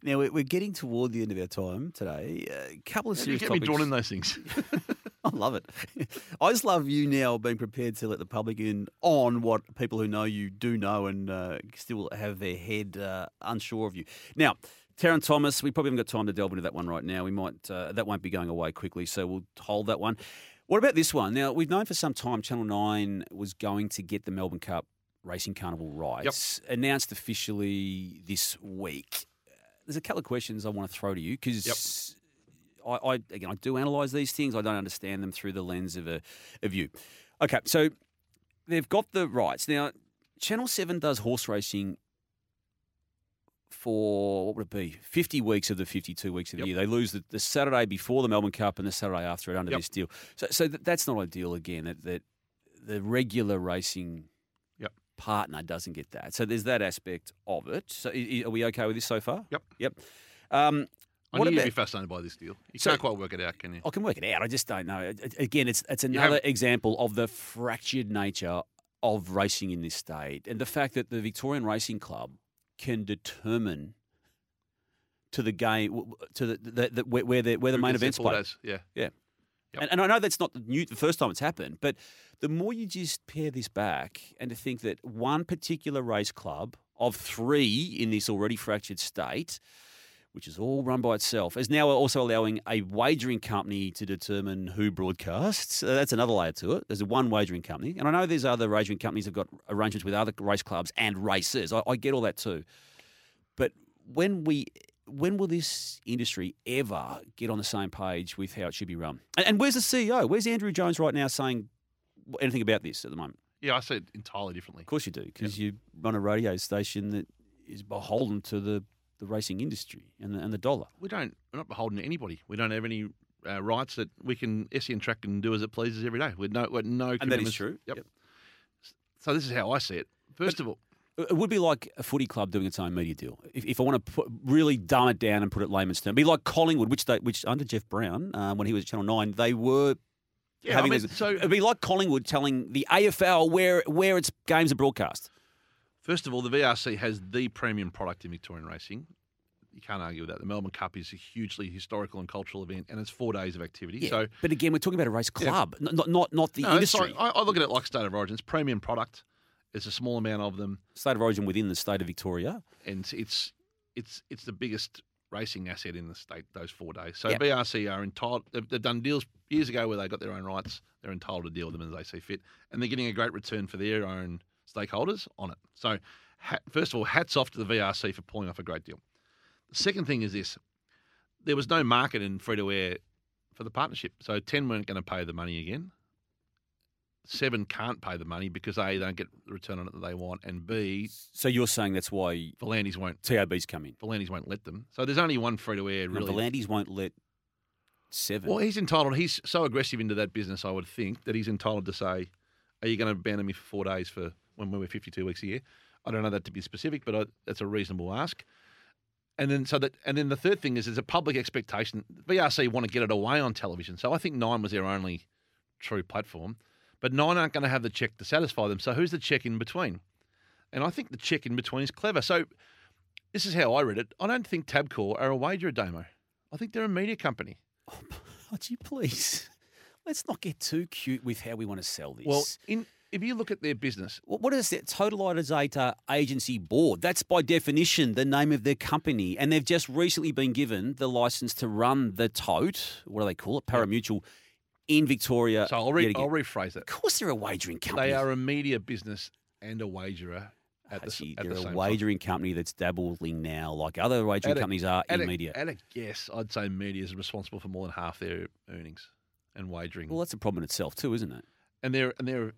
Now we're, getting toward the end of our time today. A couple of How do you serious get me topics. drawn in those things? I love it. I just love you now being prepared to let the public in on what people who know you do know and uh, still have their head uh, unsure of you. Now, Tarryn Thomas, we probably haven't got time to delve into that one right now. We might uh, that won't be going away quickly, so we'll hold that one. What about this one? Now, we've known for some time Channel 9 was going to get the Melbourne Cup Racing Carnival rights, announced officially this week. There's a couple of questions I want to throw to you because I, I, again, I do analyse these things. I don't understand them through the lens of a, of you. Okay, so they've got the rights. Now, Channel 7 does horse racing for what would it be? 50 weeks of the 52 weeks of the year. They lose the, the Saturday before the Melbourne Cup and the Saturday after it under Yep. this deal. So, so that, that's not ideal again, that, that the regular racing Yep. partner doesn't get that. So there's that aspect of it. So are we okay with this so far? Yep. Yep. Um, I what knew you'd be fascinated by this deal. You So- can't quite work it out, can you? I can work it out. I just don't know. Again, it's it's another example of the fractured nature of racing in this state, and the fact that the Victorian Racing Club can determine to the game to the, the, the where where the where the Who main events played. days, Yeah. Yeah. Yep. And, and I know that's not the new the first time it's happened, but the more you just pare this back and to think that one particular race club of three in this already fractured state, which is all run by itself, is now also allowing a wagering company to determine who broadcasts. Uh, that's another layer to it. There's one wagering company, and I know there's other wagering companies that have got arrangements with other race clubs and racers. I, I get all that too, but when we when will this industry ever get on the same page with how it should be run? And, and where's the CEO? Where's Andrew Jones right now saying anything about this at the moment? Yeah, I see it entirely differently. Of course you do, because you run a radio station that is beholden to the, the racing industry and the, and the dollar. We don't. We're not beholden to anybody. We don't have any uh, rights that we can SEN track and do as it pleases every day. With no, with no. And that is true. Yep. So this is how I see it. First of all, It would be like a footy club doing its own media deal. If, if I want to put, really dumb it down and put it layman's term, it'd be like Collingwood, which they, which under Jeff Browne, uh, when he was at Channel Nine, they were Yeah, I having mean, these- so- it'd be like Collingwood telling the AFL where where its games are broadcast. First of all, the VRC has the premium product in Victorian racing. You can't argue with that. The Melbourne Cup is a hugely historical and cultural event, and it's four days of activity. Yeah, So, but again, we're talking about a race club, n- not not not the No, industry. like- I, I look at it like state of origin. It's premium product. There's a small amount of them, State of origin within the state of Victoria. and it's it's it's the biggest racing asset in the state. Those four days. So Yeah. VRC are entitled. They've, they've done deals years ago where they got their own rights. They're entitled to deal with them as they see fit, and they're getting a great return for their own stakeholders on it. So, ha- first of all, hats off to the VRC for pulling off a great deal. The second thing is this: there was no market in free to air for the partnership, so ten weren't going to pay the money again. Seven can't pay the money because a they don't get the return on it that they want, and b So you're saying that's why V'landys won't TABs come in. V'landys won't let them. So there's only one free to air really. V'landys won't let seven. Well, he's entitled. He's so aggressive into that business, I would think, that he's entitled to say, "Are you going to abandon me for four days for when we're 52 weeks a year?" I don't know that to be specific, but I, that's a reasonable ask. And then so that, and then the third thing is, there's a public expectation. VRC want to get it away on television, so I think Nine was their only true platform. But Nine aren't going to have the check to satisfy them. So who's the check in between? And I think the check in between is clever. So this is how I read it. I don't think Tabcorp are a wager demo. I think they're a media company. Oh, gee, please. Let's not get too cute with how we want to sell this. Well, in if you look at their business, What what is it? Totalisator Agency Board. That's by definition the name of their company. And they've just recently been given the license to run the tote, what do they call it? Parimutuel in Victoria. so I'll, re-. I'll rephrase it. Of course, they're a wagering company. They are a media business and a wagerer at the, Actually, at they're the a wagering company that's dabbling now, like other wagering a- companies are time. in a- media. At a guess, I'd say media is responsible for more than half their earnings and wagering. well, that's a problem in itself, too, isn't it? and they're and they're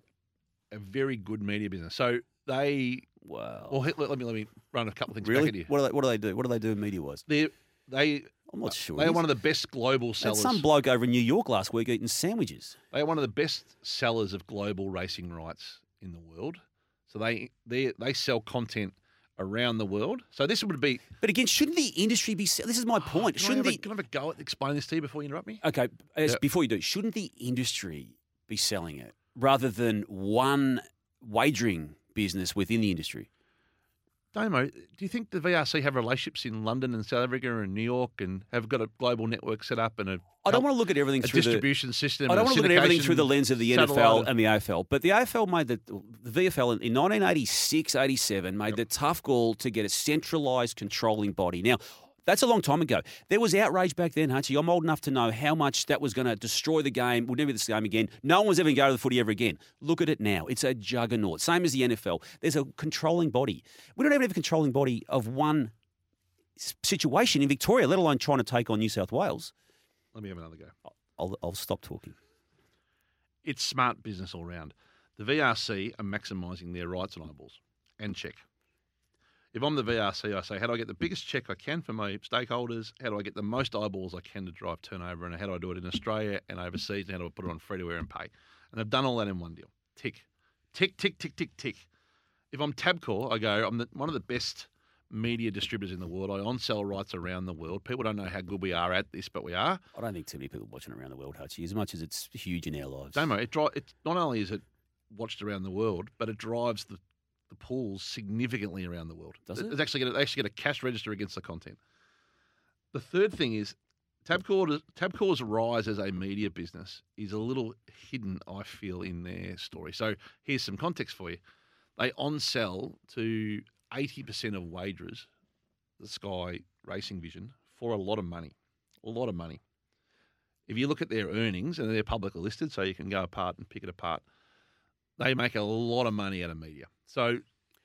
a very good media business. So they Well, well, let, let me let me run a couple of things really? back at you. What do they, what do they do? What do they do media wise? They they I'm not sure. they are one of the best global sellers. some bloke over in New York last week eating sandwiches. They are one of the best sellers of global racing rights in the world. So they they they sell content around the world. So this would be. But again, shouldn't the industry be? This is my oh, point. Can Shouldn't a, the can I have a go at explaining this to you before you interrupt me? okay? Yep. Before you do, shouldn't the industry be selling it rather than one wagering business within the industry? Damo, do you think the VRC have relationships in London and South Africa and New York and have got a global network set up and a I don't want to look at everything a through distribution the, system? I don't want to look at everything through the lens of the satellite NFL and the AFL, but the AFL made the, the VFL in, in 1986 87 made the tough call to get a centralised controlling body. Now, That's a long time ago. There was outrage back then, Hutchy. I'm old enough to know how much that was going to destroy the game. We'll never be the same again. No one was ever going to go to the footy ever again. Look at it now. It's a juggernaut. Same as the NFL. There's a controlling body. We don't even have a controlling body of one situation in Victoria, let alone trying to take on New South Wales. Let me have another go. I'll, I'll stop talking. It's smart business all round. The VRC are maximising their rights and eyeballs and check. If I'm the VRC, I say, how do I get the biggest check I can for my stakeholders? How do I get the most eyeballs I can to drive turnover? And how do I do it in Australia and overseas? And how do I put it on free to air and pay? And they've done all that in one deal. Tick, tick, tick, tick, tick, tick. If I'm Tabcorp, I go, I'm the, one of the best media distributors in the world. I on sell rights around the world. People don't know how good we are at this, but we are. I don't think too many people watching around the world, Hutchy, as much as it's huge in our lives. Damo, it dri- it not only is it watched around the world, but it drives the, the pools significantly around the world. Does it? It's actually a, they actually get a cash register against the content. The third thing is Tabcorp, Tabcorp's rise as a media business is a little hidden, I feel, in their story. So here's some context for you. They on sell to 80% of wagers, the Sky Racing Vision, for a lot of money. A lot of money. If you look at their earnings, and they're publicly listed, so you can go apart and pick it apart, they make a lot of money out of media. So,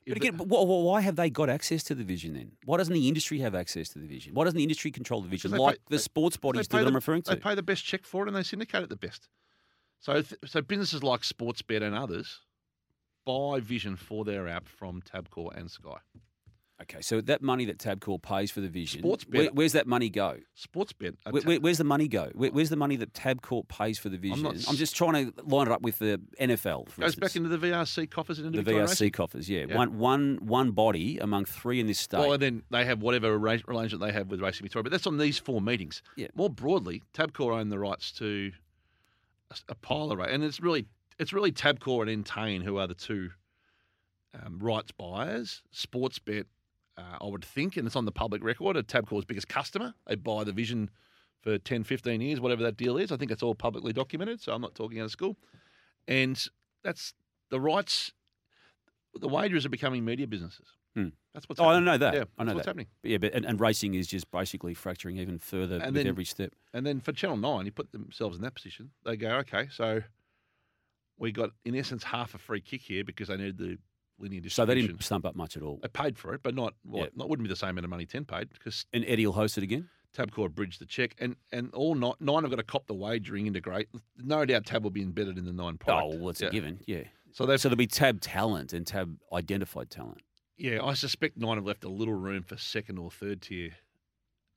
But again, but wh- wh- why have they got access to the vision then? Why doesn't the industry have access to the vision? Why doesn't the industry control the vision like pay- the sports bodies do that the- I'm referring to? They pay the best check for it, and they syndicate it the best. So, th- so businesses like Sportsbet and others buy vision for their app from Tabcorp and Sky. Okay, so that money that Tabcorp pays for the vision, Sportsbet- where, where's that money go? Sportsbet. Where, where, where's the money go? Where, where's the money that Tabcorp pays for the vision? not I'm, s- just trying to line it up with the NFL. For goes instance. back into the VRC coffers and into the Victoria VRC Racing. coffers. Yeah, Yeah. one one one body among three in this state. Well, and then they have whatever arra- arrangement they have with Racing Victoria, but that's on these four meetings. Yeah. More broadly, Tabcorp own the rights to a, s- a pile of ra- and it's really it's really Tabcorp and Entain who are the two um, rights buyers. Sportsbet, uh, I would think, and it's on the public record, are Tabcorp's biggest customer. They buy the vision for 10, 15 years, whatever that deal is. I think it's all publicly documented, so I'm not talking out of school. And that's the rights. The wagers are becoming media businesses. Hmm. That's what's oh, I know that. Yeah, I know that's that. what's happening. Yeah, but and, and racing is just basically fracturing even further And with then- every step. And then for Channel 9, you put themselves in that position. They go, okay, so we got, in essence, half a free kick here because they needed the linear So they didn't stump up much at all. They paid for it, but not, what, Yeah. not wouldn't be the same amount of money 10 paid because And Eddie will host it again. Tabcorp bridged the check. And and all nine, nine have got to cop the wagering integrate. No doubt Tab will be embedded in the nine product. Oh, well, it's Yeah. a given. Yeah. So So there'll be tab talent and tab identified talent. Yeah, I suspect nine have left a little room for second or third tier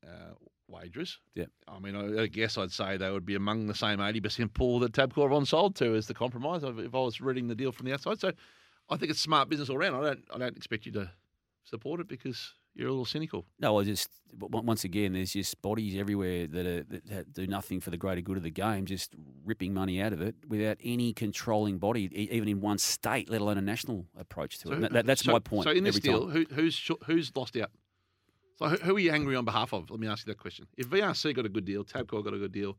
uh, wagerers. Yeah. I mean, I, I guess I'd say they would be among the same 80% pool that Tabcorp on sold to as the compromise if I was reading the deal from the outside. So I think it's smart business all round. I don't, I don't expect you to support it because you're a little cynical. No, I just once again, there's just bodies everywhere that, are, that do nothing for the greater good of the game, just ripping money out of it without any controlling body, even in one state, let alone a national approach to it. who- That- that- that's so- my point. So in this deal, who, who's who's lost out? So who, who are you angry on behalf of? Let me ask you that question. If VRC got a good deal, Tabcorp got a good deal,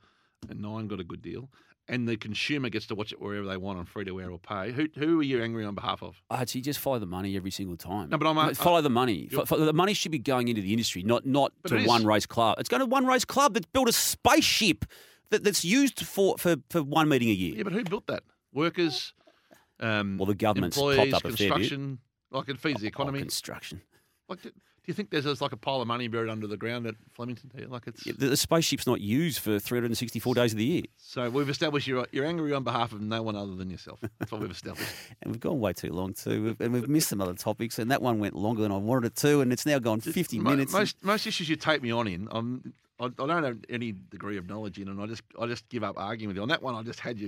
and Nine got a good deal, and the consumer gets to watch it wherever they want on free to air or pay, who who are you angry on behalf of? Archie, just follow the money every single time. No, but I'm, uh, follow the money. you're- Fo- fo- the money should be going into the industry, not not to is. one race club. It's going to one race club that's built a spaceship that, that's used for, for, for one meeting a year. Yeah, but who built that? Workers, um, Well, the government's employees, popped up a fair bit. construction. Like it feeds the Oh, economy. construction. like, do, you think there's just like a pile of money buried under the ground at Flemington? Do you? Like it's Yeah, the, spaceship's not used for 364 days of the year. so we've established you're you're angry on behalf of no one other than yourself. That's what we've established. And we've gone way too long too, and we've missed some other topics. And that one went longer than I wanted it to, and it's now gone 50 Mo- minutes. Most most issues you take me on in, I'm, I, don't have any degree of knowledge in, and I just I just give up arguing with you on that one. I just had you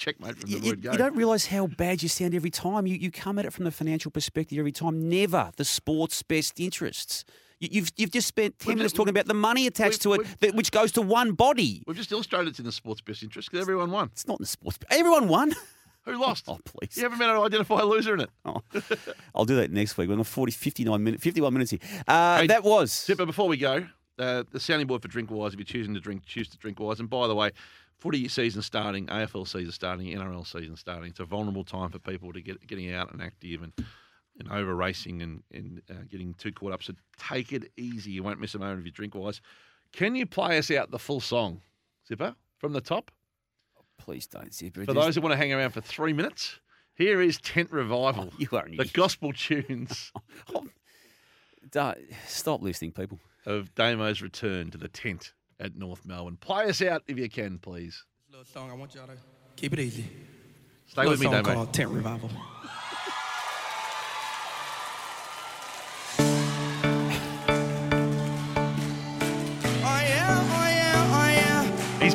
checkmate from the you, word go. you don't realise how bad you sound every time. You, you come at it from the financial perspective every time. Never the sport's best interests. You, you've you've just spent 10 We've minutes just- talking about the money attached to it, that, which goes to one body. We've just illustrated it's in the sport's best interest because everyone won. It's not in the sports. Everyone won. Who lost? Oh, please. You haven't been able to identify a loser in it. Oh, I'll do that next week. We're on 40, 59 minutes, 51 minutes here. Uh, Hey, that was. Tipper, before we go, uh, the sounding board for DrinkWise, if you're choosing to drink, choose to drink wise. And by the way, footy season starting, AFL season starting, NRL season starting. It's a vulnerable time for people to get getting out and active and and over racing and, and uh, getting too caught up. So take it easy. You won't miss a moment of your drink wise. Can you play us out the full song, Zipper, from the top? Please don't, Zipper. For those who want to hang around for three minutes, here is Tent Revival. you are the gospel tunes Don't- stop listening, people. of Damo's return to the tent at North Melbourne. Play us out if you can, please. Little song, I want y'all to keep it easy. Stay with me, Little song Damo. called Tent Revival.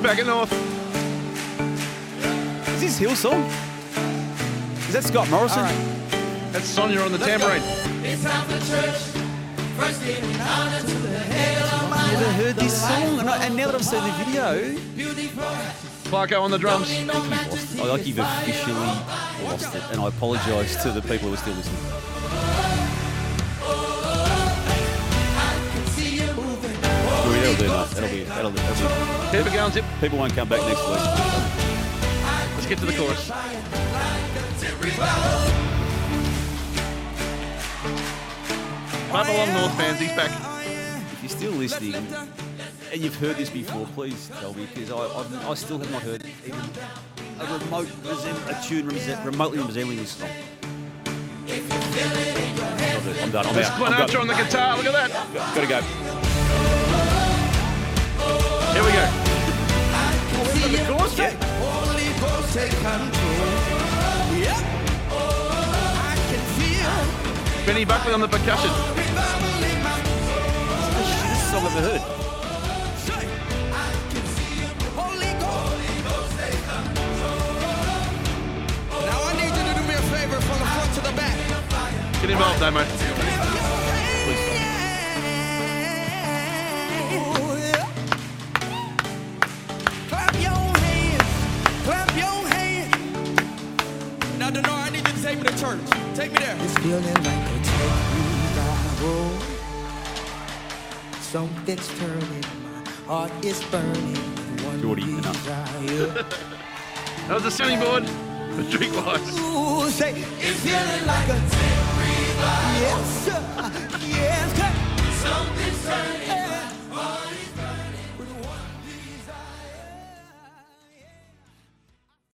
Back at North. Is this Hillsong? Is that Scott Morrison? That's Sonja on the tambourine. It's time for church. First in honor to the head of my Never heard this song, and, I, and now that I've seen the video, Clarko on the drums. I like you've officially lost it, and I apologise to the people who are still listening. Well, that'll do enough. That'll be, that'll, that'll be. Keep it going, Zip. People won't come back next week. Let's get to the chorus. Clap along, North fans. He's back. If you're still listening, and you've heard this before, please tell me because I, I've, I still have not heard even a remote resem- a tune resem- remotely resembling this song. I'm done. I'm There's out. I'm Quanacho done. on the guitar. Look at that. Gotta go. Here we go. Holy Ghost take control. Yep. I can feel Benny Buckley on the percussion. From the front to the back. Get involved, Damo. Clap your hands. Clap your hands. Now, Denard, I need you to take me to church. Take me there. It's feeling like a tent revival. Something's turning, my heart is burning. Jordy, enough. that was the sounding board for Streetwise. Ooh, it's feeling like a Yes, sir. Yes, sir. Something's turning.